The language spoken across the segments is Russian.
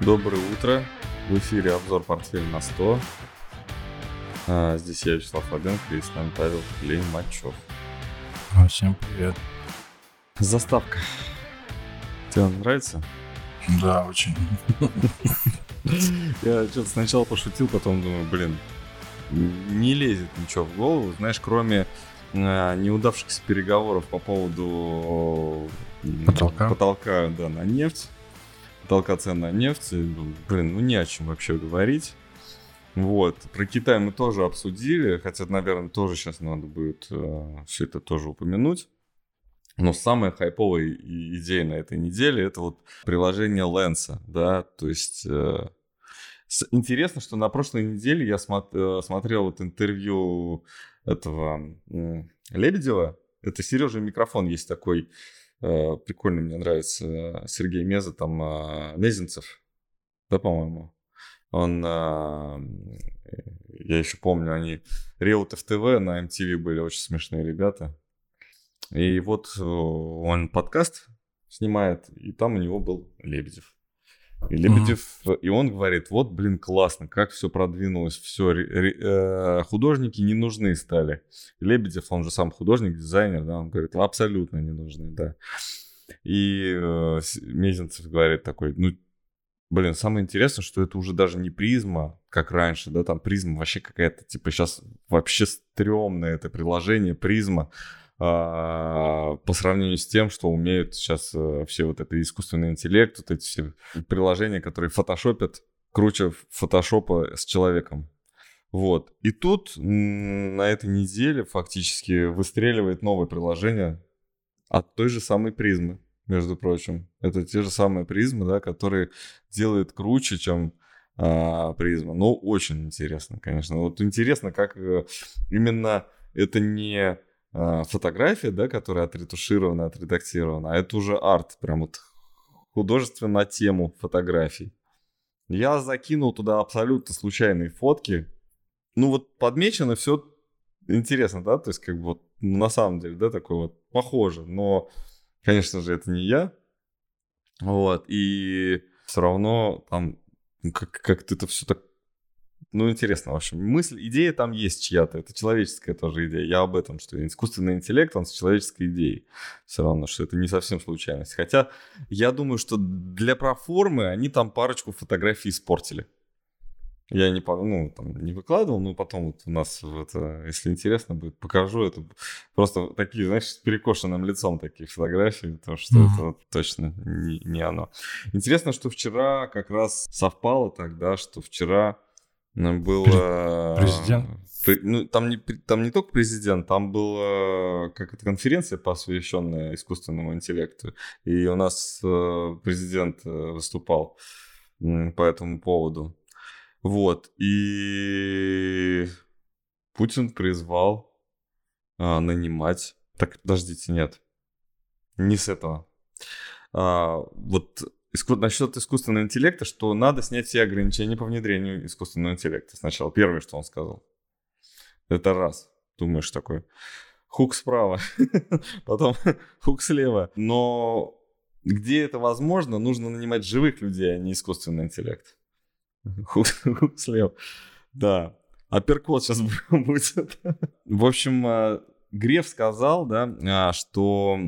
Доброе утро. В эфире обзор портфеля на 100. А, здесь я, Вячеслав Фабенко, и с нами Павел Клеймачев. Всем привет. Заставка. Тебе нравится? Да, очень. Я что-то сначала пошутил, потом думаю, блин, не лезет ничего в голову. Знаешь, кроме а, неудавшихся переговоров по поводу Потолка. потолка да, на нефть, потолка нефть, ну, блин, ну не о чем вообще говорить. Вот, про Китай мы тоже обсудили, хотя, наверное, тоже сейчас надо будет все это тоже упомянуть. Но самая хайповая идея на этой неделе это вот приложение Lens, да, то есть э, интересно, что на прошлой неделе я смо- э, смотрел вот интервью этого м, Лебедева, это Сережа микрофон есть такой, э, прикольный, мне нравится, Сергей Меза, там э, Мезенцев, да, по-моему. Он, э, я еще помню, они Реутов ТВ на MTV были очень смешные ребята. И вот э, он подкаст снимает, и там у него был Лебедев. И Лебедев, и он говорит, вот, блин, классно, как все продвинулось, все, художники не нужны стали. И Лебедев, он же сам художник, дизайнер, да, он говорит, абсолютно не нужны, да. И э, Мезенцев говорит такой, ну, блин, самое интересное, что это уже даже не Prisma, как раньше, да, там Prisma вообще какая-то, типа, сейчас вообще стрёмное это приложение, Prisma, по сравнению с тем, что умеют сейчас э, все вот это искусственный интеллект, вот эти все приложения, которые фотошопят круче фотошопа с человеком. Вот. И тут на этой неделе фактически выстреливает новое приложение от той же самой призмы, между прочим. Это те же самые призмы, да, которые делают круче, чем а, Prisma. Ну, очень интересно, конечно. Вот интересно, как э, именно это не а, фотография, да, которая отретуширована, отредактирована, а это уже арт, прям вот художественно на тему фотографий. Я закинул туда абсолютно случайные фотки. Ну вот подмечено все интересно, да, то есть как бы вот ну, на самом деле, да, такое вот похоже, но, конечно же, это не я. Вот, и все равно там ну, как- как-то это все так ну, интересно, в общем. Мысль, идея там есть чья-то. Это человеческая тоже идея. Я об этом, что искусственный интеллект, он с человеческой идеей. Все равно, что это не совсем случайность. Хотя, я думаю, что для проформы они там парочку фотографий испортили. Я не, ну, там, не выкладывал, но потом вот у нас, это, если интересно будет, покажу. Это просто такие, знаешь, с перекошенным лицом такие фотографии, потому что Мгм. это вот точно не, не оно. Интересно, что вчера как раз совпало тогда, что вчера было... Президент? Пре- Ну, там не, там не только президент, там была как это конференция, посвященная искусственному интеллекту. И у нас э, президент э, выступал по этому поводу. Вот. И Путин призвал а, нанимать... Так, подождите, нет. Не с этого. А, вот иску... насчет искусственного интеллекта, что надо снять все ограничения по внедрению искусственного интеллекта. Сначала первое, что он сказал. Это раз. Думаешь такой. Хук справа, потом хук слева. Но где это возможно, нужно нанимать живых людей, а не искусственный интеллект. Хук, хук слева. Да. Апперкот сейчас будет. В общем, э, Греф сказал, да, а, что,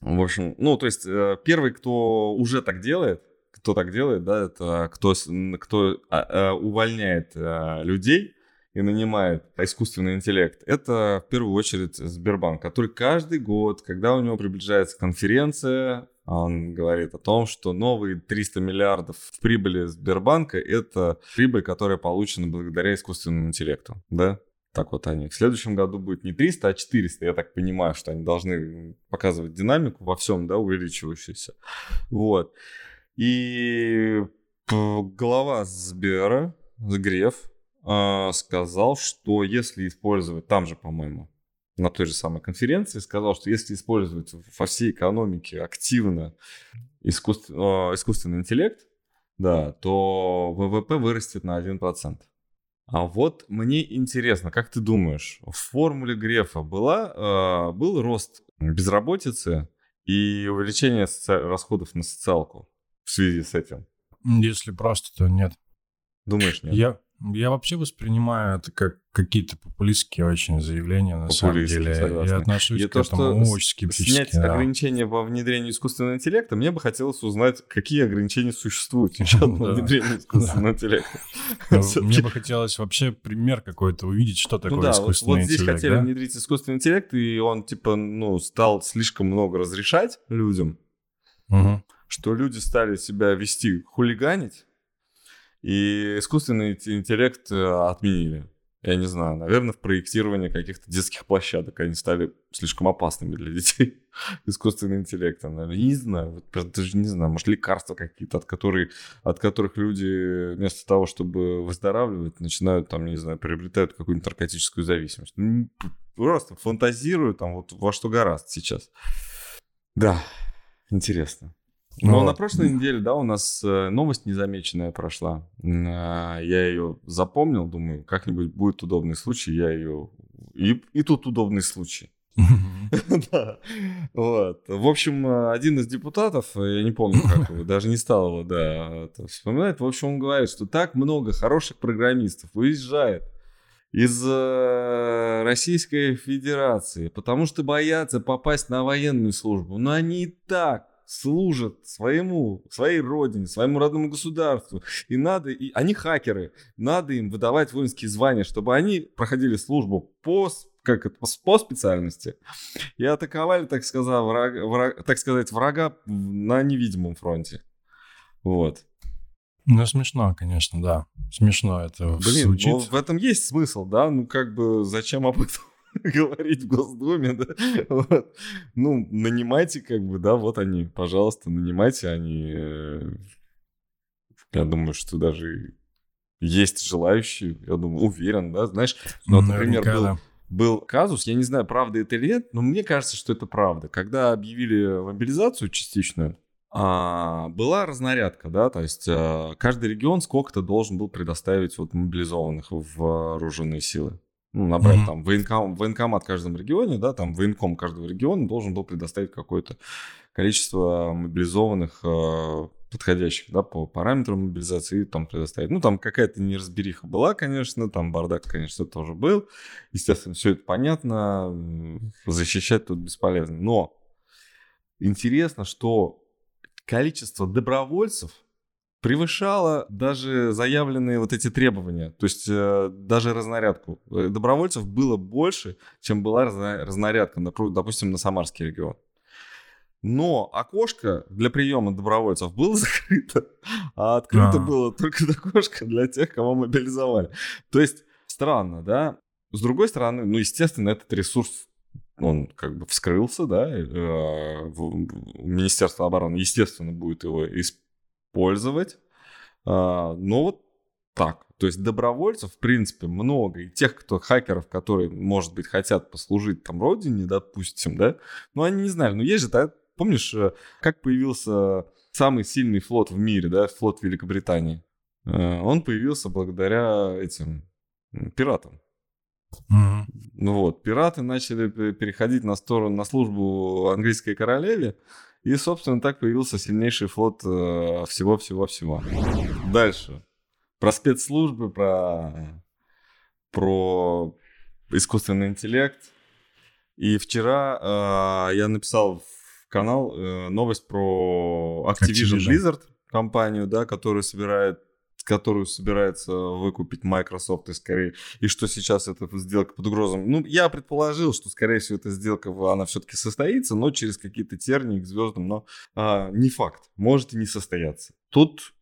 в общем, ну, то есть э, первый, кто уже так делает, кто так делает, да, это кто, кто а, а, увольняет а, людей и нанимает искусственный интеллект, это в первую очередь Сбербанк, который каждый год, когда у него приближается конференция, он говорит о том, что новые 300 миллиардов в прибыли Сбербанка – это прибыль, которая получена благодаря искусственному интеллекту, да? Так вот они. В следующем году будет не 300, а 400. Я так понимаю, что они должны показывать динамику во всем, да, увеличивающуюся. Вот. И глава Сбера, Греф, а, сказал, что если использовать, там же, по-моему, на той же самой конференции, сказал, что если использовать во всей экономике активно а, искусственный интеллект, да, то ВВП вырастет на 1%. А вот мне интересно, как ты думаешь, в формуле Грефа была, э, был рост безработицы и увеличение соци- расходов на социалку в связи с этим? Если просто, то нет. Думаешь, нет? Я, я вообще воспринимаю это как какие-то популистские очень заявления, на самом деле. Согласен. Я отношусь И к то, этому что очень скептически. снять да. ограничения во внедрении искусственного интеллекта, мне бы хотелось узнать, какие ограничения существуют сейчас Да. во внедрении искусственного интеллекта. Ну, Мне бы хотелось вообще пример какой-то увидеть, что такое Ну вот, искусственный вот здесь интеллект. хотели внедрить искусственный интеллект, и он, типа, ну, стал слишком много разрешать людям, что люди стали себя вести хулиганить, и искусственный инте- интеллект э, отменили. Я не знаю, наверное, в проектировании каких-то детских площадок они стали слишком опасными для детей. Искусственный интеллект, наверное. Не знаю, вот даже не знаю, может, лекарства какие-то, от, которых, от которых люди вместо того, чтобы выздоравливать, начинают, там, не знаю, приобретают какую-нибудь наркотическую зависимость. Ну, Просто фантазирую там вот во что гораздо сейчас. Да, интересно. Но Ну, на прошлой неделе, да, у нас э, новость незамеченная прошла. А, Я ее запомнил, думаю, как-нибудь будет удобный случай, я ее... И, и тут удобный случай. Да, вот. В общем, э, один из депутатов, э, я не помню, как его, даже не стал его, да, вспоминать. В общем, он говорит, что так много хороших программистов уезжает из э, Российской Федерации, потому что боятся попасть на военную службу. Но они и так служат своему, своей родине, своему родному государству. И надо, и они хакеры, надо им выдавать воинские звания, чтобы они проходили службу по, как это, по специальности и атаковали, так сказать, врага, враг- так сказать, врага на невидимом фронте. Вот. Ну, смешно, конечно, да. Смешно это Блин, звучит. ну, в этом есть смысл, да? Ну, как бы, зачем об этом говорить в Госдуме, да? Вот. Ну, нанимайте, как бы, да, вот они, пожалуйста, нанимайте, они... э, Я думаю, что даже есть желающие, я думаю, уверен, да, знаешь, ну, вот, например, Наверняка, был, да. был казус, я не знаю, правда это или нет, но мне кажется, что это правда. Когда объявили мобилизацию частичную, а, была разнарядка, да, то есть а, каждый регион сколько-то должен был предоставить вот мобилизованных в вооруженные силы. Ну, набрать Мгм. там военком, военкомат в каждом регионе, да, там военком каждого региона должен был предоставить какое-то количество мобилизованных, а, подходящих, да, по параметрам мобилизации, там предоставить. Ну, там какая-то неразбериха была, конечно, там бардак, конечно, тоже был. Естественно, все это понятно, защищать тут бесполезно. Но интересно, что количество добровольцев превышало даже заявленные вот эти требования. То есть э, даже разнарядку. Э, Добровольцев было больше, чем была разна- разнарядка, допустим, на Самарский регион. Но окошко для приема добровольцев было закрыто, а открыто А. было только окошко для тех, кого мобилизовали. То есть странно, да? С другой стороны, ну, естественно, этот ресурс он как бы вскрылся, да, э, Министерство обороны, естественно, будет его использовать, А, но вот так. То есть добровольцев, в принципе, много, и тех, кто хакеров, которые, может быть, хотят послужить там родине, допустим, да, ну, они не знали, ну, есть же, да, помнишь, э, как появился самый сильный флот в мире, да, флот Великобритании? Э, Он появился благодаря этим пиратам. Ну вот, пираты начали пе- переходить на сторону, на службу английской королеве, и, собственно, так появился сильнейший флот э, всего-всего-всего. Дальше. Про спецслужбы, про, про искусственный интеллект. И вчера э, я написал в канал э, новость про Activision Activision. Blizzard, компанию, да, которая собирает которую собирается выкупить Microsoft и скорее, и что сейчас эта сделка под угрозом. Ну, я предположил, что, скорее всего, эта сделка, она все-таки состоится, но через какие-то тернии к звездам, но а, не факт, может и не состояться. Тут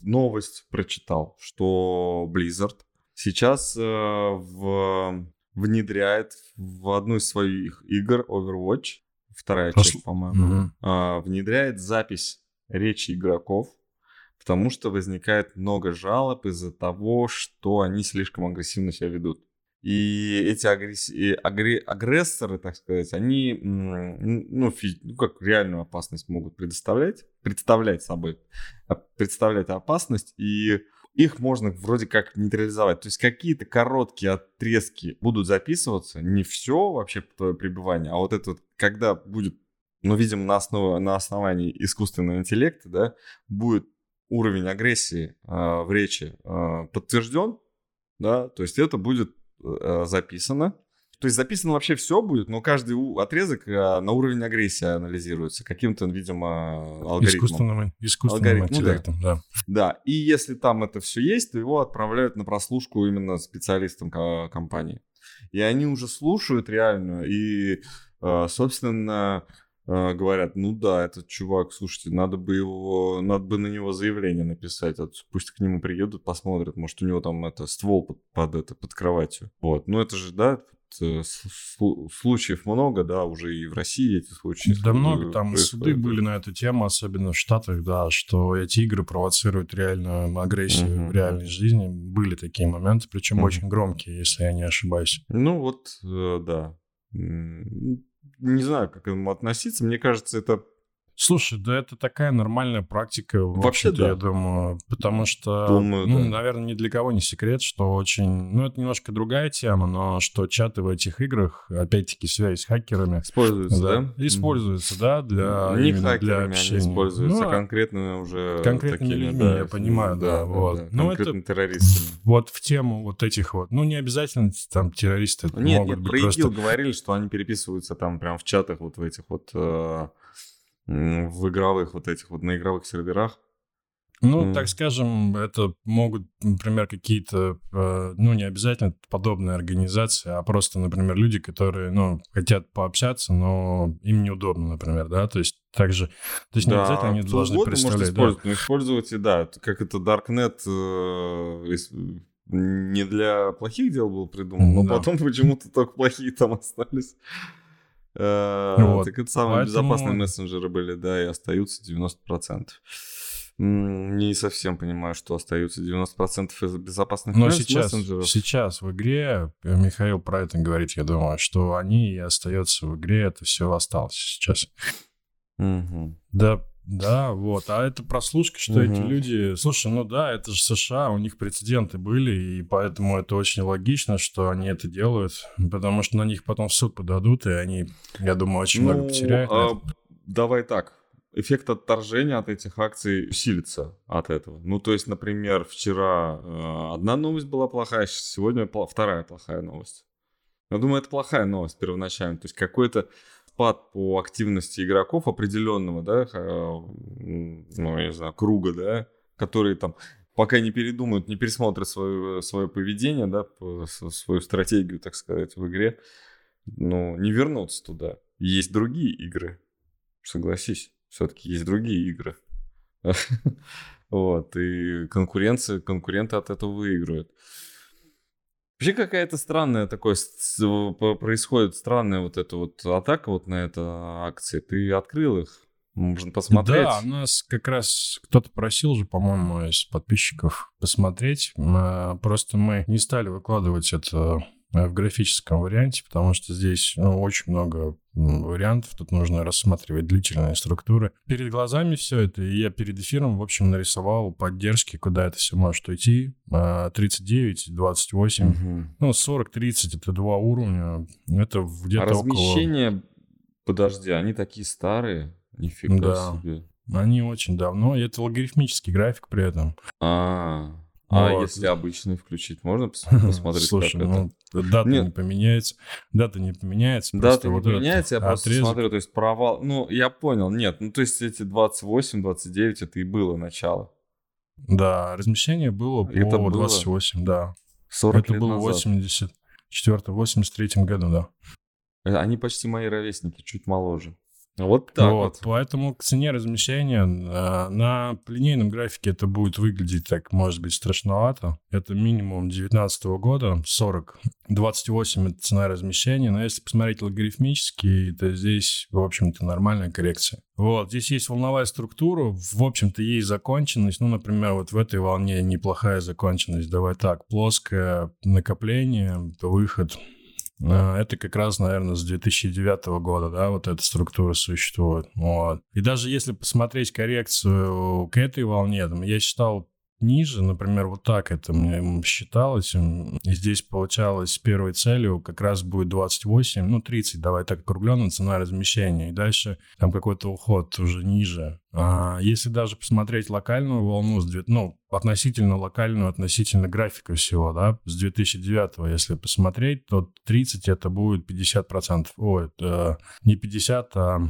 новость прочитал, что Blizzard сейчас э, в- внедряет в одну из своих игр Overwatch, вторая Пос- часть, по-моему, Мгм. а, внедряет запись речи игроков, потому что возникает много жалоб из-за того, что они слишком агрессивно себя ведут. И эти агресс- агре- агрессоры, так сказать, они ну, фи- ну, как реальную опасность могут предоставлять, представлять собой, а, представлять опасность, и их можно вроде как нейтрализовать. То есть какие-то короткие отрезки будут записываться, не все вообще твое пребывание, а вот это вот, когда будет, ну, видимо, на, основе, на основании искусственного интеллекта, да, будет уровень агрессии э, в речи э, подтвержден, да, то есть это будет э, записано. То есть записано вообще все будет, но каждый отрезок э, на уровень агрессии анализируется каким-то, видимо, алгоритмом. Искусственным, искусственным Алгоритм, интеллектом, ну, да. да. Да, и если там это все есть, то его отправляют на прослушку именно специалистам компании. И они уже слушают реально, и, э, собственно, э, говорят, ну да, этот чувак, слушайте, надо бы его, надо бы на него заявление написать, а пусть к нему приедут, посмотрят, может у него там это ствол под, под это под кроватью, вот, ну это же, да, случаев много, да, уже и в России эти случаи. Да много, там суды были на эту тему, особенно в Штатах, да, что эти игры провоцируют реальную агрессию uh-huh. в реальной жизни. Были такие моменты, причем uh-huh. очень громкие, если я не ошибаюсь. Ну вот, э, да. Не знаю, как к этому относиться. Мне кажется, это Слушай, да это такая нормальная практика, вообще да. я думаю, потому что, думаю, ну, да. наверное, ни для кого не секрет, что очень, ну, это немножко другая тема, но что чаты в этих играх, опять-таки, связь с хакерами... Используются, да? да? Используются, mm. да, для, не хакерами для общения. они используются, ну, а конкретно уже Конкретными такими, людьми, да, я понимаю, да, да, вот. Да, ну, это террористами. Вот в тему вот этих вот, ну, не обязательно там террористы нет, могут нет, быть про просто... Говорили, что они переписываются там прям в чатах вот в этих вот... Э в игровых вот этих вот на игровых серверах. Ну, mm. так скажем, это могут, например, какие-то, э, ну, не обязательно подобные организации, а просто, например, люди, которые, ну, хотят пообщаться, но им неудобно, например, да, то есть также, то есть да, не обязательно они должны представлять. использовать, да. но используйте, да, как это Darknet э, не для плохих дел был придуман, но да. потом почему-то только плохие там остались. Э, вот. Так это самые Поэтому... безопасные мессенджеры были, да, и остаются 90%. Не совсем понимаю, что остаются 90% из безопасных Но сейчас, мессенджеров. сейчас в игре, э, Михаил про это говорит, я думаю, что они и остаются в игре, это все осталось сейчас. Угу. Да, да, вот. А это прослушка, что угу. эти люди... Слушай, ну да, это же США, у них прецеденты были, и поэтому это очень логично, что они это делают, потому что на них потом в суд подадут, и они, я думаю, очень ну, много потеряют. А, давай так. Эффект отторжения от этих акций усилится от этого. Ну, то есть, например, вчера э, одна новость была плохая, сегодня вторая плохая новость. Я думаю, это плохая новость первоначально. То есть какой-то спад по активности игроков определенного, да, ну, я не знаю, круга, да, которые там пока не передумают, не пересмотрят свое, свое поведение, да, свою стратегию, так сказать, в игре, ну, не вернуться туда. Есть другие игры, согласись, все-таки есть другие игры. Вот, и конкуренция, конкуренты от этого выигрывают. Вообще какая-то странная такое происходит странная вот эта вот атака вот на это акции. Ты открыл их, можно посмотреть. Да, нас как раз кто-то просил же, по-моему, из подписчиков посмотреть. Просто мы не стали выкладывать это в графическом варианте, потому что здесь ну, очень много вариантов, тут нужно рассматривать длительные структуры. Перед глазами все это, и я перед эфиром, в общем, нарисовал поддержки, куда это все может уйти. 39, 28, угу. ну, 40, 30 — это два уровня, это где-то а размещение, около... подожди, они такие старые, нифига да. себе. Они очень давно, и это логарифмический график при этом. А, -а, вот. если обычный включить, можно посмотреть? Слушай, ну, дата Нет. не поменяется. Дата не поменяется. Дата не поменяется, я просто отрезок. смотрю, то есть провал... Ну, я понял, нет, ну, то есть эти 28, 29, это и было начало. Да, размещение было по это было 28, да. 40 Это лет было в 84 83 году, да. Э, они почти мои ровесники, чуть моложе. Вот так вот. вот. Поэтому к цене размещения э, на линейном графике это будет выглядеть так, может быть, страшновато. Это минимум 2019 года, 40. 28 это цена размещения, но если посмотреть логарифмически, то здесь, в общем-то, нормальная коррекция. Вот, здесь есть волновая структура, в общем-то, есть законченность. Ну, например, вот в этой волне неплохая законченность. Давай так, плоское накопление, выход а, это как раз, наверное, с 2009 года, да, вот эта структура существует. Вот. И даже если посмотреть коррекцию к этой волне, там, я считал ниже, например, вот так это мне считалось, и здесь получалось первой целью как раз будет 28, ну 30, давай так округленно, цена размещения, и дальше там какой-то уход уже ниже. А если даже посмотреть локальную волну, ну, относительно локальную, относительно графика всего, да, с 2009, если посмотреть, то 30 это будет 50%, ой, это не 50, а,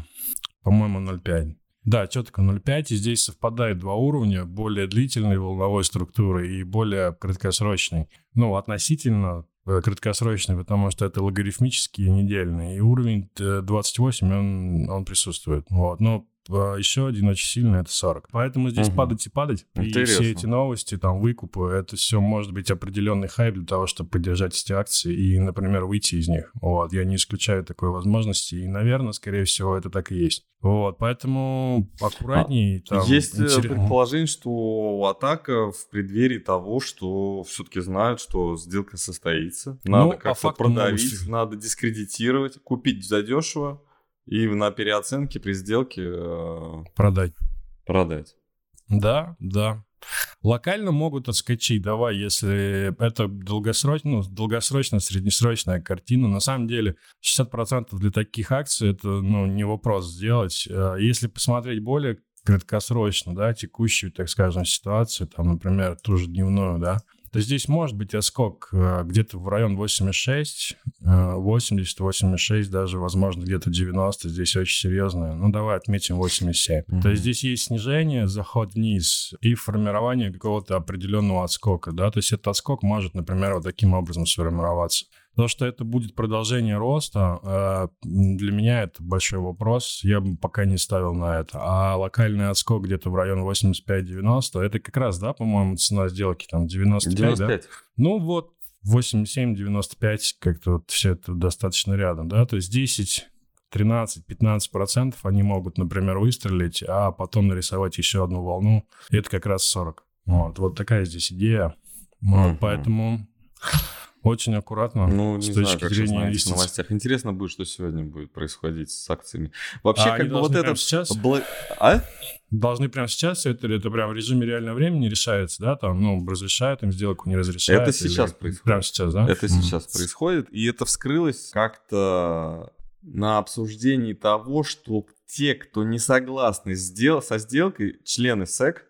по-моему, 0,5. Да, четко 0,5, и здесь совпадает два уровня, более длительной волновой структуры и более краткосрочной. Ну, относительно э, краткосрочный, потому что это логарифмические недельные. И уровень 28, э, он, он присутствует. Вот. Но еще один очень сильный это 40. Поэтому здесь угу. падать и падать. Интересно. И все эти новости, там, выкупы, это все может быть определенный хайп для того, чтобы поддержать эти акции и, например, выйти из них. Вот, я не исключаю такой возможности. И, наверное, скорее всего, это так и есть. Вот, поэтому аккуратней. А, там, есть э, интерес... предположение, что атака в преддверии того, что все-таки знают, что сделка состоится. Надо ну, как-то продавить, новости. надо дискредитировать, купить задешево и на переоценке при сделке э, продать. Продать. Да, да. Локально могут отскочить, давай, если это долгосрочно, ну, долгосрочная, среднесрочная картина. На самом деле 60% для таких акций это ну, не вопрос сделать. Э, если посмотреть более краткосрочно, да, текущую, так скажем, ситуацию, там, например, ту же дневную, да, то здесь может быть отскок э, где-то в район 86, 80, 86, даже, возможно, где-то 90. Здесь очень серьезное. Ну, давай отметим 87. Mm-hmm. То есть здесь есть снижение, заход вниз и формирование какого-то определенного отскока, да, то есть этот отскок может, например, вот таким образом сформироваться. То, что это будет продолжение роста, э, для меня это большой вопрос. Я бы пока не ставил на это. А локальный отскок где-то в район 85-90, это как раз, да, по-моему, цена сделки там 95, 95. да? Ну вот, 87-95, как-то вот все это достаточно рядом, да, то есть 10 13-15 процентов они могут, например, выстрелить, а потом нарисовать еще одну волну. И это как раз 40. Вот, вот такая здесь идея. Вот, mm-hmm. Поэтому очень аккуратно ну, с точки знаю, как зрения инвестиций. В новостях. Интересно будет, что сегодня будет происходить с акциями. Вообще, а как бы вот это... Сейчас... Бла... А? Должны прямо сейчас, это, это прям в режиме реального времени решается, да, там, ну, разрешают им сделку, не разрешают. Это сейчас или... происходит. Прямо сейчас, да? Это mm-hmm. сейчас происходит, и это вскрылось как-то на обсуждении того, что те, кто не согласны со сделкой, члены СЭК,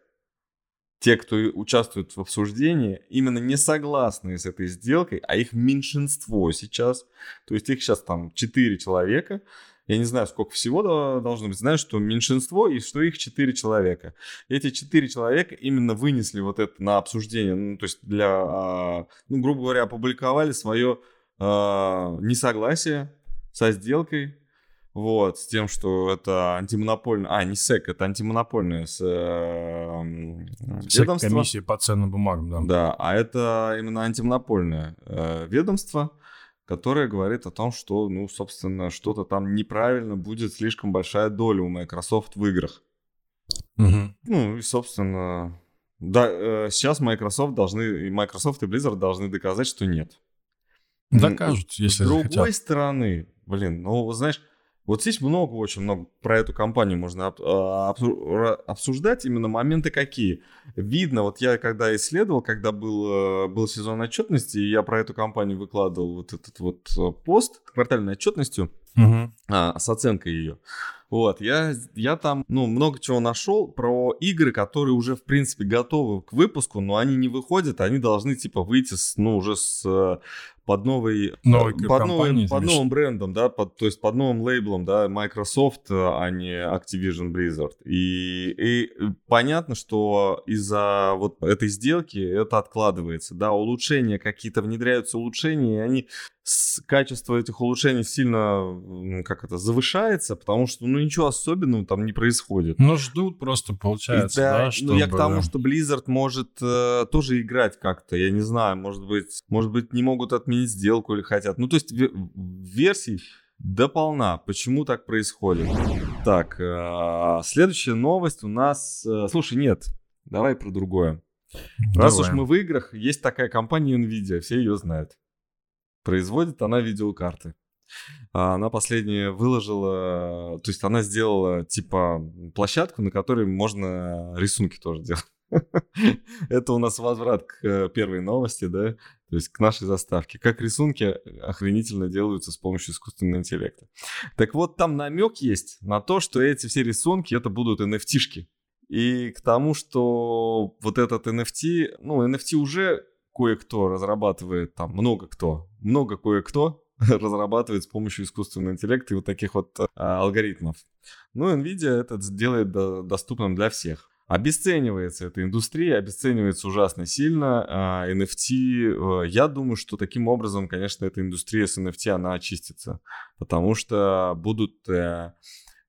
те, кто участвует в обсуждении, именно не согласны с этой сделкой, а их меньшинство сейчас. То есть их сейчас там 4 человека. Я не знаю, сколько всего должно быть. Знаю, что меньшинство и что их 4 человека. Эти 4 человека именно вынесли вот это на обсуждение. Ну, то есть для, а, ну, грубо говоря, опубликовали свое а, несогласие со сделкой вот, с тем, что это антимонопольное... А, не СЭК, это антимонопольное с, э, ведомство. комиссия по ценным бумагам, да. Да, а это именно антимонопольное э, ведомство, которое говорит о том, что, ну, собственно, что-то там неправильно будет слишком большая доля у Microsoft в играх. Угу. Ну, и, собственно, да, э, сейчас Microsoft должны, Microsoft и Blizzard должны доказать, что нет. Докажут, если С другой захотят. стороны, блин, ну, знаешь, вот здесь много, очень много про эту компанию можно а, обсуждать. Именно моменты какие. Видно, вот я когда исследовал, когда был, э, был сезон отчетности, я про эту компанию выкладывал вот этот вот э, пост квартальной отчетностью угу. а, с оценкой ее. Вот, я, я там, ну, много чего нашел про игры, которые уже, в принципе, готовы к выпуску, но они не выходят, они должны, типа, выйти, с, ну, уже с э, под новый, Новой под, новым, под новым брендом, да, под, то есть под новым лейблом, да, Microsoft, а не Activision Blizzard. И, и понятно, что из-за вот этой сделки это откладывается, да, улучшения какие-то внедряются улучшения, и они качество этих улучшений сильно, как это, завышается, потому что, ну, ничего особенного там не происходит. Ну, ждут просто, получается, и, да, да чтобы... Ну, я к тому, что Blizzard может э, тоже играть как-то, я не знаю, может быть, может быть, не могут отменить сделку или хотят. Ну, то есть версий до полна. Почему так происходит? Так, э, следующая новость у нас... Э, слушай, нет, давай про другое. Давай. Раз уж мы в играх, есть такая компания Nvidia, все ее знают. Производит она видеокарты. А она последняя выложила, то есть она сделала типа площадку, на которой можно рисунки тоже делать. Это у нас возврат к э, первой новости, да, то есть к нашей заставке. Как рисунки охренительно делаются с помощью искусственного интеллекта. Так вот, там намек есть на то, что эти все рисунки, это будут NFT-шки. И к тому, что вот этот NFT, ну, NFT уже кое-кто разрабатывает, там много кто, много кое-кто разрабатывает с помощью искусственного интеллекта и вот таких вот а, алгоритмов. Ну, NVIDIA это делает до, доступным для всех. Обесценивается эта индустрия, обесценивается ужасно сильно. А, NFT, э, я думаю, что таким образом, конечно, эта индустрия с NFT, она очистится. Потому что будут э,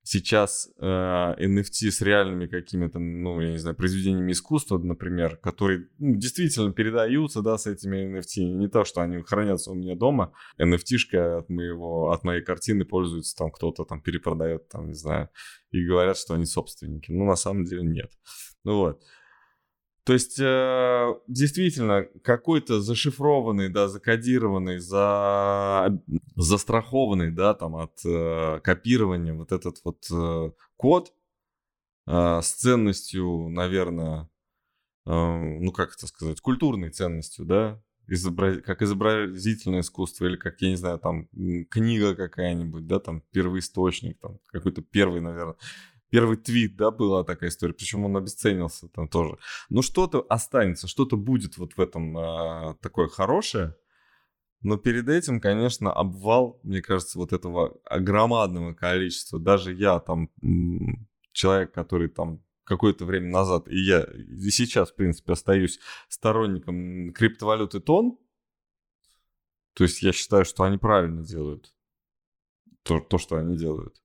сейчас э, NFT с реальными какими-то, ну, я не знаю, произведениями искусства, например, которые ну, действительно передаются, да, с этими NFT. Не то, что они хранятся у меня дома. NFT-шка от, моего, от моей картины пользуется, там кто-то там перепродает, там, не знаю, и говорят, что они собственники. Ну, на самом деле нет. Ну вот. То есть, э, действительно, какой-то зашифрованный, да, закодированный, за... застрахованный, да, там, от э, копирования вот этот вот э, код э, с ценностью, наверное, э, ну, как это сказать, культурной ценностью, да, изобраз... как изобразительное искусство или как, я не знаю, там, книга какая-нибудь, да, там, первоисточник, там, какой-то первый, наверное, первый твит, да, была такая история, причем он обесценился там тоже. Но что-то останется, что-то будет вот в этом а, такое хорошее, но перед этим, конечно, обвал, мне кажется, вот этого громадного количества. Даже я там, человек, который там какое-то время назад, и я и сейчас, в принципе, остаюсь сторонником криптовалюты тон, то есть я считаю, что они правильно делают то, то что они делают.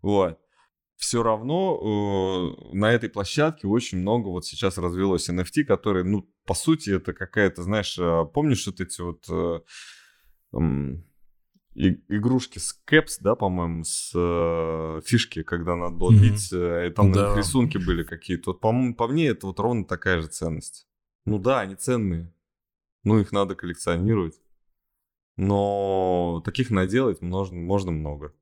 Вот все равно э, на этой площадке очень много вот сейчас развелось NFT, которые, ну, по сути, это какая-то, знаешь, э, помнишь вот эти вот э, э, игрушки с кэпс, да, по-моему, с э, фишки, когда надо было бить, mm-hmm. э, там да. рисунки были какие-то. Вот, по, по мне, это вот ровно такая же ценность. Ну да, они ценные, ну их надо коллекционировать. Но таких наделать можно, можно много.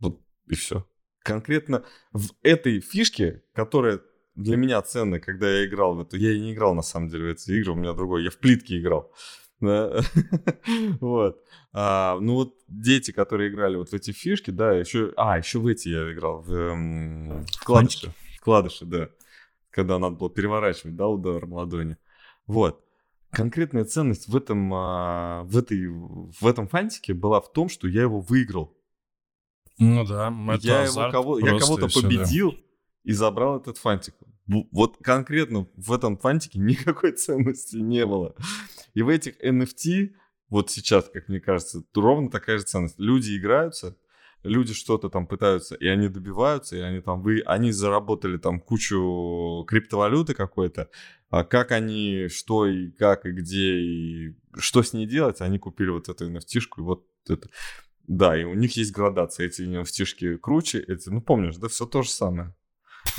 Вот и все конкретно в этой фишке, которая для меня ценная, когда я играл в эту... Я и не играл, на самом деле, в эти игры, у меня другой. Я в плитке играл. Да. вот. А, ну вот дети, которые играли вот в эти фишки, да, еще... А, еще в эти я играл, в эм, вкладыши. Вкладыши, да. Когда надо было переворачивать, да, удар в ладони. Вот. Конкретная ценность в этом, а, в, этой, в этом фантике была в том, что я его выиграл. Ну да, это я, его кого, я кого-то победил да. и забрал этот фантик. Вот конкретно в этом фантике никакой ценности не было. И в этих NFT, вот сейчас, как мне кажется, ровно такая же ценность. Люди играются, люди что-то там пытаются, и они добиваются, и они там, вы, они заработали там кучу криптовалюты какой-то, а как они, что и как, и где, и что с ней делать, они купили вот эту NFT-шку, и вот это. Да, и у них есть градация. Эти nft круче, эти, ну помнишь, да, все то же самое.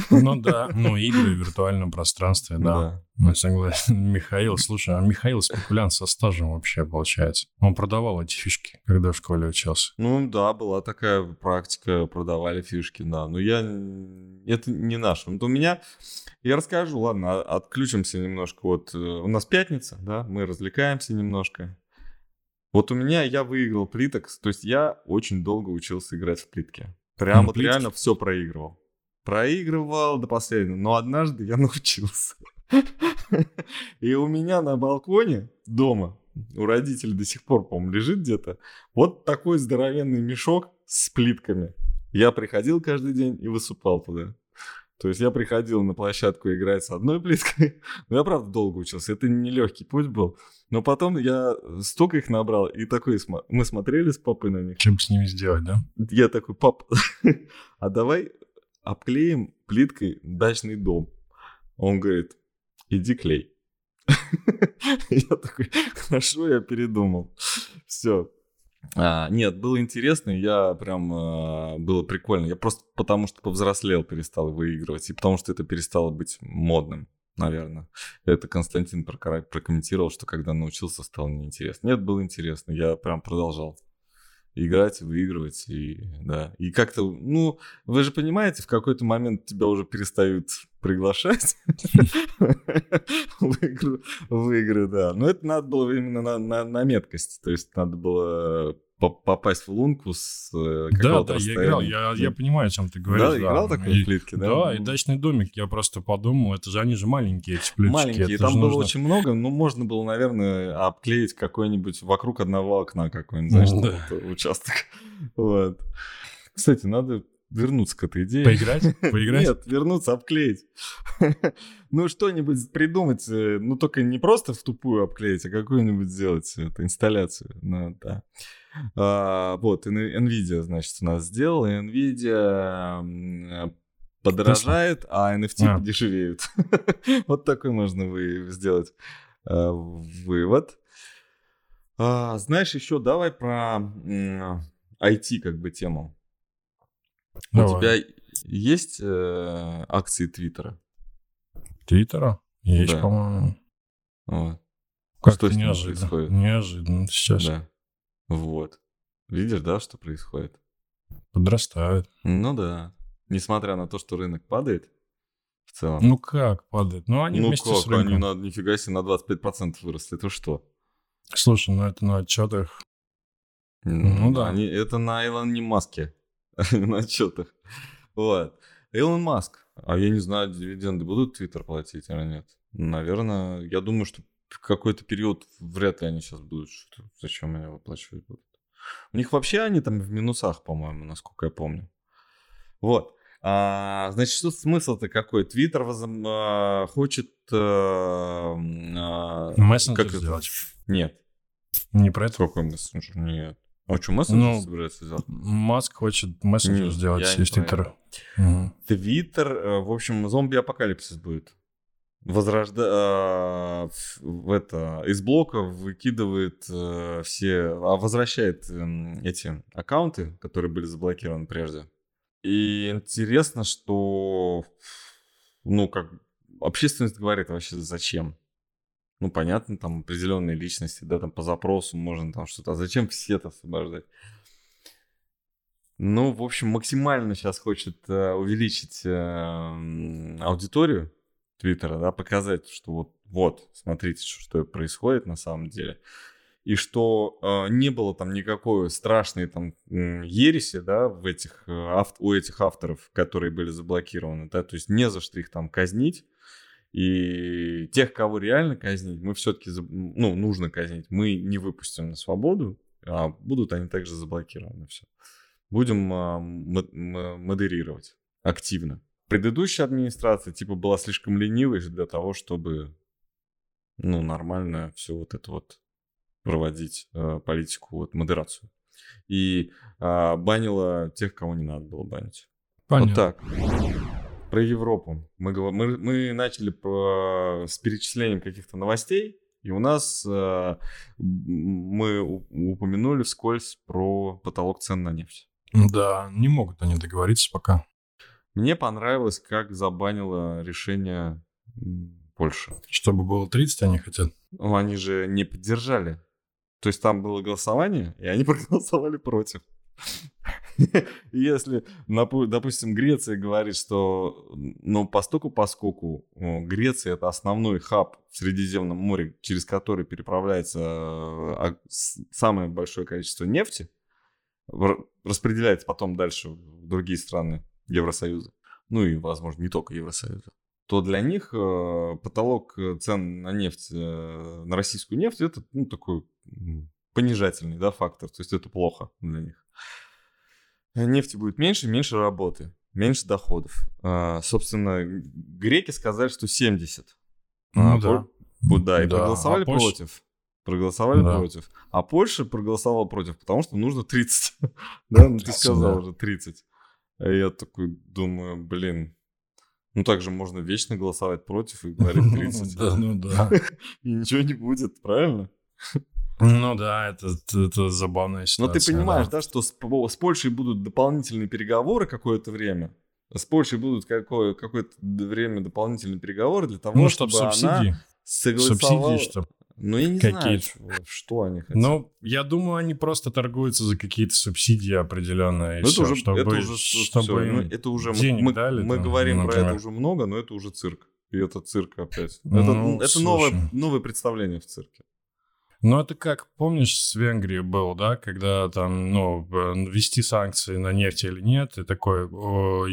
Ну да, ну игры в виртуальном пространстве, да. да. Ну, согласен. Михаил, слушай, а Михаил спекулянт со стажем вообще, получается. Он продавал эти фишки, когда в школе учился. Ну да, была такая практика, продавали фишки, да. Но я... Это не наше. Вот у меня... Я расскажу, ладно, отключимся немножко. Вот э, у нас пятница, да, мы развлекаемся немножко. Вот у меня я выиграл плиток, то есть я очень долго учился играть в плитки. Прям вот реально все проигрывал. Проигрывал до последнего, но однажды я научился. И у меня на балконе дома, у родителей до сих пор, по-моему, лежит где-то, вот такой здоровенный мешок с плитками. Я приходил каждый день и высыпал туда. То есть я приходил на площадку играть с одной плиткой, но я, правда, долго учился, это не легкий путь был. Но потом я столько их набрал, и такой, мы смотрели с папой на них. Чем с ними сделать, да? Я такой, пап, а давай обклеим плиткой дачный дом. Он говорит, иди клей. Я такой, хорошо, я передумал. Все, а, нет, было интересно, я прям, а, было прикольно. Я просто потому что повзрослел перестал выигрывать, и потому что это перестало быть модным, наверное. Это Константин прокомментировал, что когда научился, стало неинтересно. Нет, было интересно, я прям продолжал играть, выигрывать, и да. И как-то, ну, вы же понимаете, в какой-то момент тебя уже перестают приглашать в игры, да. Но это надо было именно на меткость, то есть надо было попасть в лунку с э, Да, да, я играл, я, я понимаю, о чем ты говоришь. Да, да. играл такой и, плитки, да? Да, и дачный домик, я просто подумал, это же они же маленькие, эти плитки. Маленькие, там было нужно... очень много, ну, можно было, наверное, обклеить какой-нибудь вокруг одного окна какой-нибудь, знаешь, да. участок. Вот. Кстати, надо вернуться к этой идее. Поиграть? Поиграть? Нет, вернуться, обклеить. ну, что-нибудь придумать, э, ну, только не просто в тупую обклеить, а какую-нибудь сделать это, инсталляцию. Ну, да. А, вот, NVIDIA, значит, у нас сделала, NVIDIA подорожает, а NFT а. подешевеют. вот такой можно вы сделать а, вывод. А, знаешь, еще давай про IT как бы тему. Давай. У тебя есть э, акции Твиттера? Твиттера? Есть, да. по-моему. Вот. Как что неожиданно. происходит? Неожиданно сейчас. Да. Вот. Видишь, да, что происходит? Подрастают. Ну да. Несмотря на то, что рынок падает, в целом. Ну как падает? Ну они ну вместе как? с рынком. Они на, нифига себе на 25% выросли. Это что? Слушай, ну это на отчетах. Ну, ну да. Они, это на Илоне Маске. на отчетах. Вот. Илон Маск. А я не знаю, дивиденды будут Твиттер платить или нет. Наверное, я думаю, что в какой-то период вряд ли они сейчас будут. Что, зачем они выплачивать будут? У них вообще они там в минусах, по-моему, насколько я помню. Вот. А, значит, что смысл-то какой? Твиттер воз... а, хочет... А, а, мессенджер как сделать? Это? Нет. Не про это? Какой мессенджер? Нет. А что, мессенджер ну, собирается сделать? Маск хочет мессенджер сделать из Твиттера. Твиттер, э, в общем, зомби-апокалипсис будет. Возрожда... А, в это... Из блока выкидывает э, все... А возвращает эм, эти аккаунты, которые были заблокированы прежде. И интересно, что... Ну, как общественность говорит вообще зачем? Ну, понятно, там определенные личности, да, там по запросу можно там что-то. А зачем все это освобождать? Ну, в общем, максимально сейчас хочет э, увеличить э, аудиторию Твиттера, да, показать, что вот, вот, смотрите, что, происходит на самом деле. И что э, не было там никакой страшной там ереси, да, в этих, э, ав, у этих авторов, которые были заблокированы, да, то есть не за что их там казнить и тех, кого реально казнить, мы все-таки, ну, нужно казнить. Мы не выпустим на свободу, а будут они также заблокированы. Все. Будем а, модерировать активно. Предыдущая администрация, типа, была слишком ленивой для того, чтобы, ну, нормально все вот это вот проводить э, политику, вот, модерацию. И э, банила тех, кого не надо было банить. Понятно. Вот так. Про Европу. Мы, мы, мы начали по, с перечислением каких-то новостей, и у нас э, мы упомянули вскользь про потолок цен на нефть. Да, не могут они договориться пока. Мне понравилось, как забанило решение Польши. Чтобы было 30, они хотят? Ну, они же не поддержали. То есть там было голосование, и они проголосовали против. Если, допустим, Греция говорит, что, ну, постольку поскольку Греция это основной хаб в Средиземном море, через который переправляется а, самое большое количество нефти, распределяется потом дальше в другие страны Евросоюза, ну и, возможно, не только Евросоюза, то для них э, потолок цен на нефть, э, на российскую нефть, это ну, такой понижательный да, фактор, то есть это плохо для них. Нефти будет меньше, меньше работы, меньше доходов. А, собственно, греки сказали, что 70. Ну а, да. По, да, и да. проголосовали а Польша... против. Проголосовали да. против. А Польша проголосовала против, потому что нужно 30. да, ну ты сказал уже 30. А я такой думаю, блин, ну так же можно вечно голосовать против и говорить 30. Да, ну да. И ничего не будет, правильно? Ну да, это, это забавная ситуация. Но ты понимаешь, да, да что с, с Польшей будут дополнительные переговоры какое-то время. С Польшей будут какое, какое-то время дополнительные переговоры для того, ну, чтобы, субсидии. она согласовала... Субсидии, чтобы... Ну, я не знаю, что они хотят. Ну, я думаю, они просто торгуются за какие-то субсидии определенные. Ну, это, уже, чтобы, это уже, чтобы все, ну, это уже денег мы, дали. Мы там, говорим например. про это уже много, но это уже цирк. И это цирк опять. Ну, это это новое, новое представление в цирке. Ну, это как, помнишь, с Венгрией был, да, когда там, ну, ввести санкции на нефть или нет, и такой, о,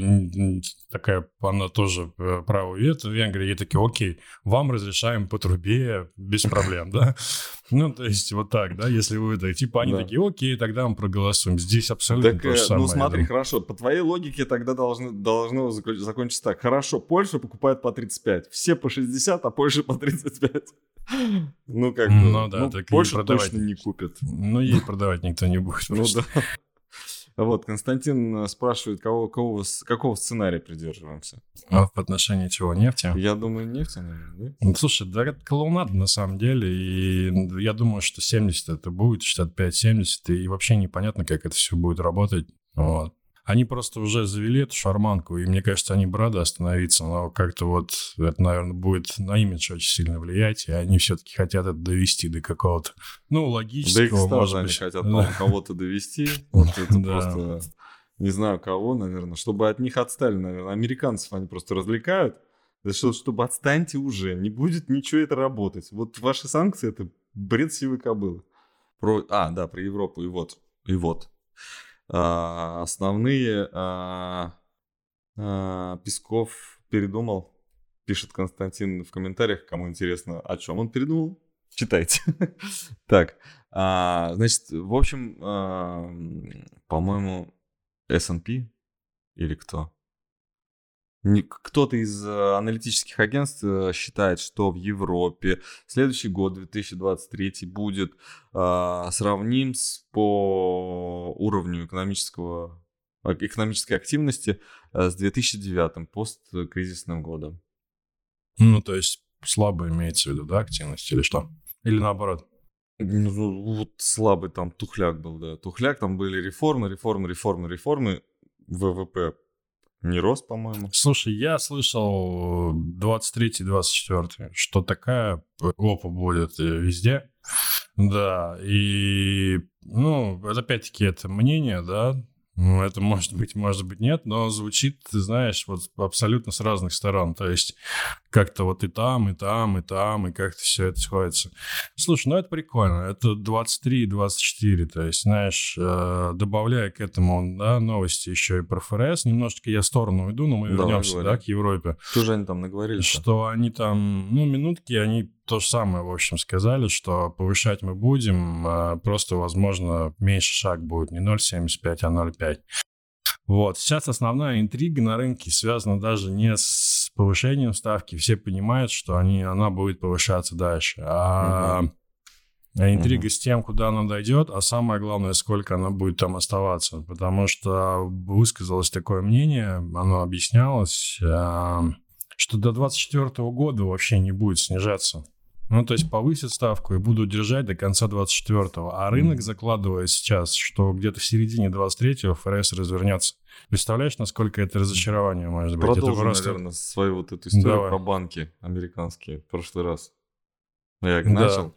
такая, она тоже э, право вето в Венгрии, и такие, окей, вам разрешаем по трубе без проблем, да? Ну, то есть вот так, да, если вы это, типа, они такие, окей, тогда мы проголосуем. Здесь абсолютно так, то же э, самое. Ну, смотри, хорошо, по твоей логике тогда должно, должно закончиться так. Хорошо, Польша покупает по 35, все по 60, а Польша по 35. Ну, как бы, ну, да, ну, так продавать, точно не купит. Ну, ей продавать никто не будет. Ну, да. Вот, Константин э, спрашивает, кого, кого, какого сценария придерживаемся? А в отношении чего, нефти? Я думаю, нефти, наверное, да? Ну, слушай, да это клоунада на самом деле, и я думаю, что 70 это будет, 65-70, и вообще непонятно, как это все будет работать. Вот. Они просто уже завели эту шарманку, и мне кажется, они бы рады остановиться, но как-то вот это, наверное, будет на имидж очень сильно влиять, и они все-таки хотят это довести до какого-то, ну, логического, да может быть. хотят да. кого-то довести, вот это просто... Не знаю кого, наверное, чтобы от них отстали, наверное. Американцев они просто развлекают. Что, чтобы отстаньте уже, не будет ничего это работать. Вот ваши санкции это бред сивой кобылы. Про... А, да, про Европу. И вот, и вот. А, основные а, а, Песков передумал, пишет Константин в комментариях, кому интересно, о чем он передумал, читайте. так, значит, в общем, по-моему, S&P или кто? Кто-то из э, аналитических агентств э, считает, что в Европе следующий год, 2023, будет э, сравним с, по уровню экономического, а, экономической активности э, с 2009, посткризисным годом. Ну, то есть слабо имеется в виду, да, активность или что? Или наоборот? Ну, вот слабый там тухляк был, да. Тухляк, там были реформы, реформы, реформы, реформы. ВВП не рос, по-моему. Слушай, я слышал 23-24, что такая опа будет везде. Да, и, ну, опять-таки, это мнение, да, ну, это может быть, может быть нет, но звучит, ты знаешь, вот абсолютно с разных сторон. То есть как-то вот и там, и там, и там, и как-то все это сходится. Слушай, ну это прикольно. Это 23 и 24. То есть, знаешь, э, добавляя к этому да, новости еще и про ФРС, немножечко я в сторону уйду, но мы Давай вернемся да, к Европе. Что же они там наговорили? -то? Что они там, ну, минутки, они то же самое, в общем, сказали, что повышать мы будем, а просто, возможно, меньше шаг будет не 0,75, а 0,5. Вот, сейчас основная интрига на рынке связана даже не с повышением ставки. Все понимают, что они, она будет повышаться дальше. А, угу. а интрига угу. с тем, куда она дойдет, а самое главное, сколько она будет там оставаться. Потому что высказалось такое мнение, оно объяснялось, а, что до 2024 года вообще не будет снижаться. Ну, то есть повысят ставку и будут держать до конца 24-го. А рынок закладывает сейчас, что где-то в середине 23-го ФРС развернется. Представляешь, насколько это разочарование может быть? Продолжим, это просто... наверное, свою вот эту историю Давай. про банки американские в прошлый раз. Я да. начал.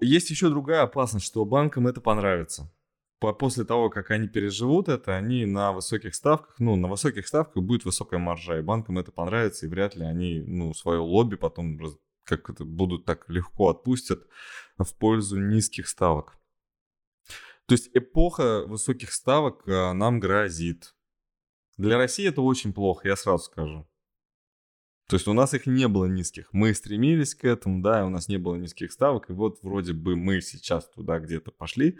Есть еще другая опасность, что банкам это понравится. После того, как они переживут это, они на высоких ставках, ну, на высоких ставках будет высокая маржа, и банкам это понравится, и вряд ли они, ну, свое лобби потом как это будут так легко отпустят в пользу низких ставок. То есть эпоха высоких ставок а, нам грозит. Для России это очень плохо, я сразу скажу. То есть у нас их не было низких. Мы стремились к этому, да, у нас не было низких ставок. И вот вроде бы мы сейчас туда где-то пошли.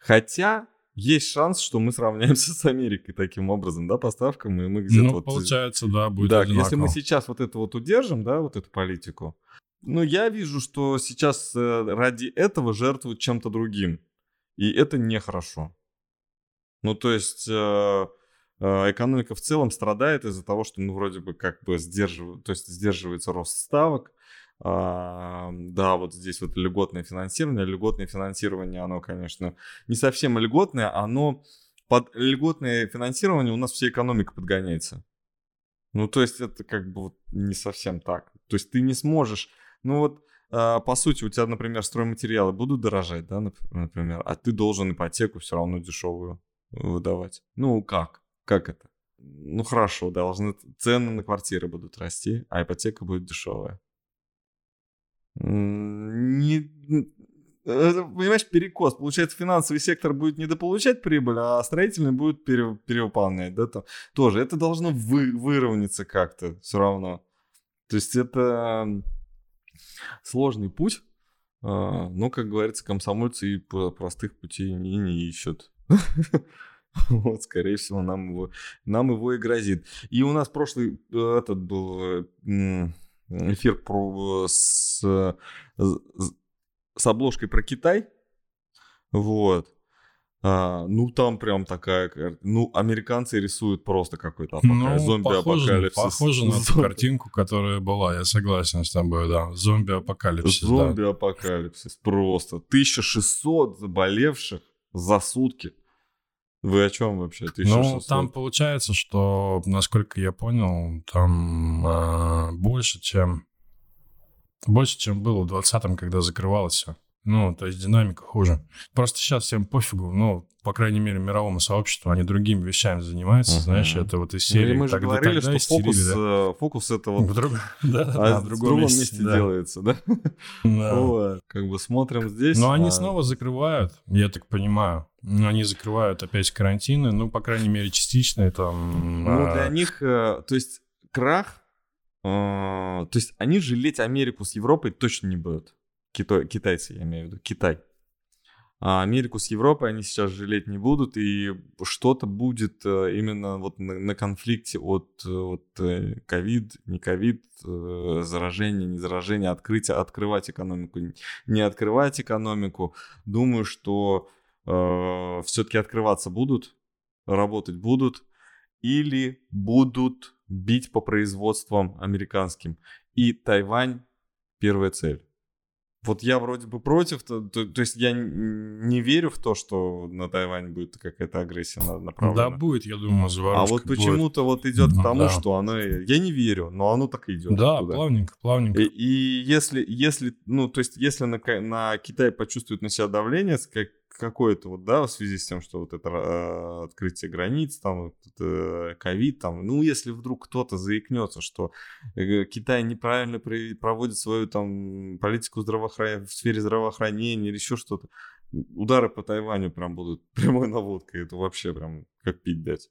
Хотя есть шанс, что мы сравняемся с Америкой таким образом, да, по ставкам, и мы где-то ну, вот... получается, да, будет Да, одинаково. если мы сейчас вот это вот удержим, да, вот эту политику, ну, я вижу, что сейчас э, ради этого жертвуют чем-то другим. И это нехорошо. Ну, то есть э, э, экономика в целом страдает из-за того, что, ну, вроде бы как бы сдерживают, то есть сдерживается рост ставок. А, да, вот здесь вот льготное финансирование. Льготное финансирование, оно, конечно, не совсем льготное, оно под льготное финансирование у нас вся экономика подгоняется. Ну, то есть это как бы вот не совсем так. То есть ты не сможешь ну вот а, по сути, у тебя, например, стройматериалы будут дорожать, да, например, а ты должен ипотеку все равно дешевую выдавать. Ну, как? Как это? Ну, хорошо, должны цены на квартиры будут расти, а ипотека будет дешевая. Не, понимаешь, перекос. Получается, финансовый сектор будет недополучать прибыль, а строительный будет пере, перевыполнять. Да, там, тоже это должно вы, выровняться как-то все равно. То есть это сложный путь. А, но, как говорится, комсомольцы и простых путей не, не ищут. Вот, скорее всего, нам его, нам его и грозит. И у нас прошлый э, этот был эфир про, с, с обложкой про Китай. Вот. А, ну, там прям такая... Ну, американцы рисуют просто какой-то ну, зомби-апокалипсис. Похоже, на ту картинку, которая была, я согласен с тобой, да. Зомби-апокалипсис, Зомби-апокалипсис, да. просто. 1600 заболевших за сутки. Вы о чем вообще? 1600? Ну, там получается, что, насколько я понял, там э, больше, чем... Больше, чем было в 20-м, когда закрывалось все. Ну, то есть динамика хуже. Просто сейчас всем пофигу, ну, по крайней мере, мировому сообществу, они другими вещами занимаются, uh-huh. знаешь, это вот из ну, серии. Ну, мы же тогда, говорили, тогда что фокус, да? Э, фокус это вот в, друг... да, а да, в другом, другом месте, месте да. делается, да? да. Вот. Как бы смотрим здесь. Но а... они снова закрывают, я так понимаю. Они закрывают опять карантины, ну, по крайней мере, частично. Там, ну, а... для них, э, то есть, крах, э, то есть, они жалеть Америку с Европой точно не будут. Китай, китайцы, я имею в виду, Китай. А Америку с Европой они сейчас жалеть не будут, и что-то будет э, именно вот на, на конфликте от, от э, ковид, не ковид, э, заражение, не заражение, открытие, открывать экономику, не открывать экономику. Думаю, что э, все-таки открываться будут, работать будут, или будут бить по производствам американским. И Тайвань первая цель вот я вроде бы против, то, то, то есть я не верю в то, что на Тайвань будет какая-то агрессия направлена. Да, будет, я думаю, заварушка А вот почему-то вот идет к тому, да. что она... Я не верю, но оно так идет. Да, туда. плавненько, плавненько. И, и если, если, ну, то есть если на, на Китай почувствует на себя давление, как, какое-то вот, да, в связи с тем, что вот это э, открытие границ, там, вот ковид, там, ну, если вдруг кто-то заикнется, что э, Китай неправильно при, проводит свою там политику здравоохранения, в сфере здравоохранения или еще что-то, удары по Тайваню прям будут прямой наводкой, это вообще прям как пить дать.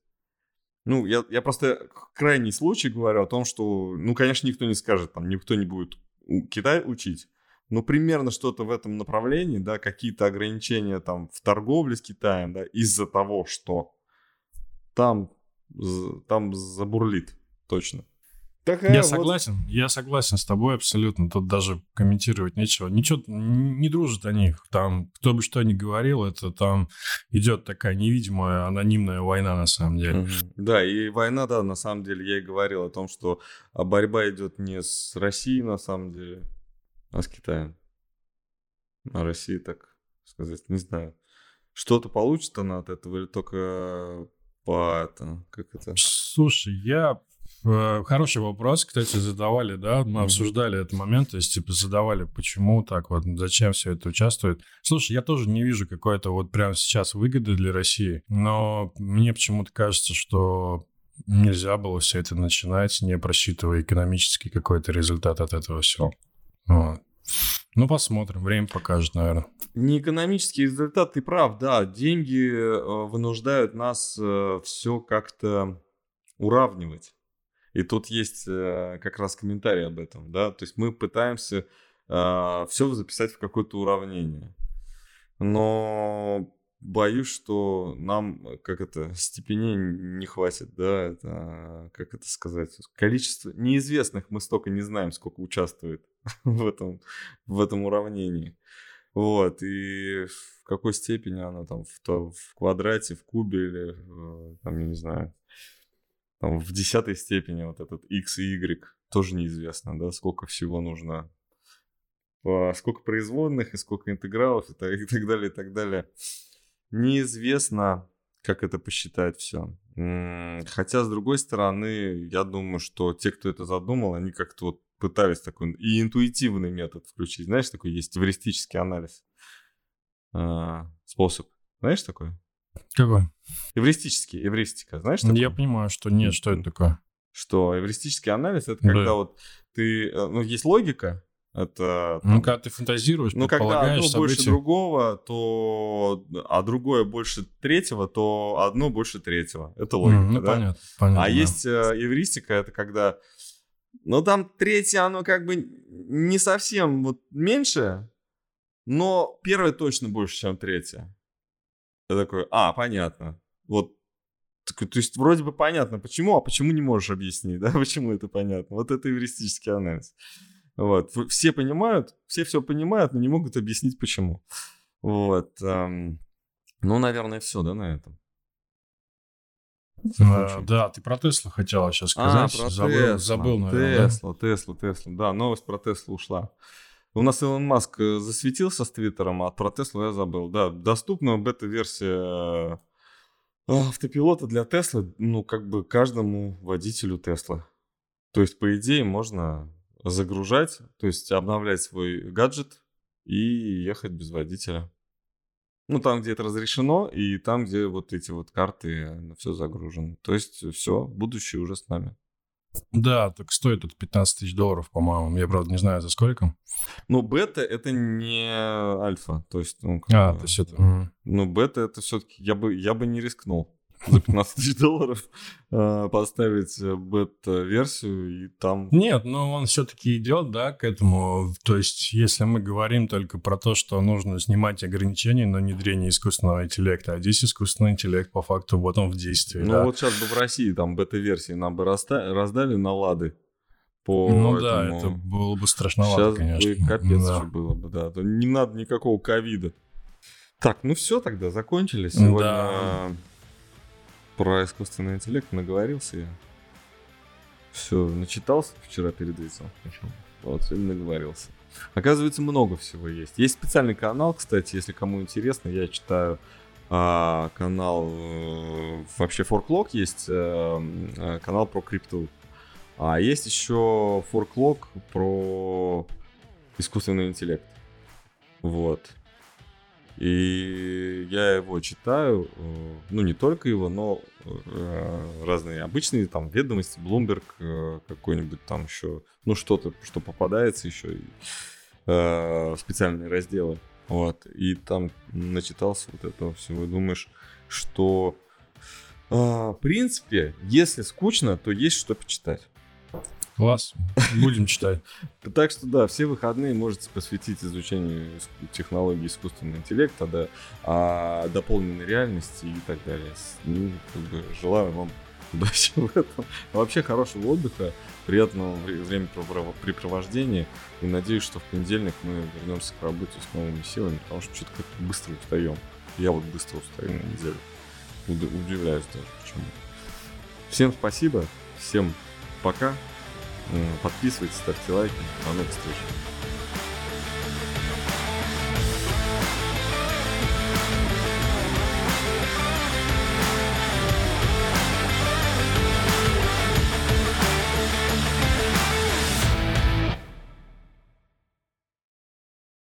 Ну, я, я просто крайний случай говорю о том, что, ну, конечно, никто не скажет, там, никто не будет Китай учить, ну, примерно что-то в этом направлении, да, какие-то ограничения там в торговле с Китаем, да, из-за того, что там, там забурлит, точно. Такая я вот... согласен, я согласен с тобой абсолютно. Тут даже комментировать нечего. Ничего, не дружат они. Там, кто бы что ни говорил, это там идет такая невидимая анонимная война на самом деле. Да, и война, да, на самом деле, я и говорил о том, что борьба идет не с Россией, на самом деле, а с Китаем. А России, так сказать, не знаю. Что-то получит она от этого или только по это, как это? Слушай, я э, Хороший вопрос, кстати, задавали, да, мы обсуждали этот момент, то есть, типа, задавали, почему так вот, зачем все это участвует. Слушай, я тоже не вижу какой-то вот прямо сейчас выгоды для России, но мне почему-то кажется, что нельзя было все это начинать, не просчитывая экономический какой-то результат от этого всего. Ну, посмотрим, время покажет, наверное. Не экономический результат, ты прав, да, деньги э, вынуждают нас э, все как-то уравнивать. И тут есть э, как раз комментарий об этом, да, то есть мы пытаемся все записать в какое-то уравнение. Но боюсь, что нам, как это, степеней не хватит, да, это, как это сказать, количество неизвестных мы столько не знаем, сколько участвует в этом, в этом уравнении. Вот, и в какой степени она там в, то, в квадрате, в кубе или, э, там, я не знаю, там в десятой степени вот этот x и y тоже неизвестно, да, сколько всего нужно, сколько производных и сколько интегралов и так, и так далее, и так далее. Неизвестно, как это посчитать все. Хотя, с другой стороны, я думаю, что те, кто это задумал, они как-то вот пытались такой и интуитивный метод включить. Знаешь, такой есть эвристический анализ. А, способ. Знаешь такой? Какой? Эвристический, эвристика. Знаешь такой? Я понимаю, что нет, что это такое? Что эвристический анализ это когда Да. вот ты, э, ну, есть логика, это Ну, когда ты фантазируешь, Ну, когда одно больше события. другого, то... А другое больше третьего, то одно больше третьего. Это логика, М, Ну, да? понятно, понятно. А да. есть э, эвристика, это когда... Ну, там третье, оно как бы не совсем вот меньше, но первое точно больше, чем третье. Я такой, а, понятно. Вот такой, то есть вроде бы понятно, почему, а почему не можешь объяснить, да, почему это понятно. Вот это эвристический анализ. Вот. Все понимают, все все понимают, но не могут объяснить, почему. Вот. Ну, наверное, все, да, на этом. А, да, ты про Теслу хотела сейчас А, сказать. про забыл, Тесла. забыл, наверное. да? Тесла, Тесла, Тесла. Да, новость про Теслу ушла. У нас Илон Маск э, засветился с Твиттером, а про Теслу я забыл. Да, доступна бета-версия э, автопилота для Теслы, ну, как бы каждому водителю Теслы. То есть, по идее, можно загружать, то есть обновлять свой гаджет и ехать без водителя. Ну, там, где это разрешено, и там, где вот эти вот карты, все загружено. То есть, все, будущее уже с нами. Да, так стоит это 15 тысяч долларов, по-моему. Я, правда, не знаю, за сколько. Но бета это не альфа. То есть, ну, А, бы, то есть это... Ну, бета это все-таки я бы, я бы не рискнул за 15 тысяч долларов э, поставить э, бета-версию и там... Нет, но он все-таки идет, да, к этому. То есть, если мы говорим только про то, что нужно снимать ограничения на внедрение искусственного интеллекта, а здесь искусственный интеллект по факту вот он в действии, Ну, да. вот сейчас бы в России там бета-версии нам бы раздали на лады. По Ну да, этому. это было бы страшновато, Сейчас конечно. бы капец Да. же было бы, да. Не надо никакого ковида. Так, ну все тогда, закончили. Сегодня Да. Про искусственный интеллект наговорился я. Все, начитался вчера перед этим. Вот, сегодня наговорился. Оказывается, много всего есть. Есть специальный канал, кстати, если кому интересно, я читаю а, канал, э, вообще Форклог есть, э, э, канал про крипту. А есть еще Форклог про искусственный интеллект. Вот. И я его читаю, э, ну не только его, но э, разные обычные там ведомости, Bloomberg э, какой-нибудь там еще, ну что-то, что попадается еще, и, специальные разделы. Вот. И там начитался вот этого всего. Думаешь, что в принципе, если скучно, то есть что почитать. Класс. Будем читать. Так что да, все выходные можете посвятить изучению технологий искусственного интеллекта, да, а, дополненной реальности и так далее. Ну, как бы желаю вам удачи в этом. Вообще хорошего отдыха, приятного вре- времяпрепровождения. И надеюсь, что в понедельник мы вернемся к работе с новыми силами, потому что что-то как-то быстро устаем. Я вот быстро устаю на неделю. Уд- Удивляюсь даже, почему. Всем спасибо, всем пока. Подписывайтесь, ставьте лайки. До новых встреч.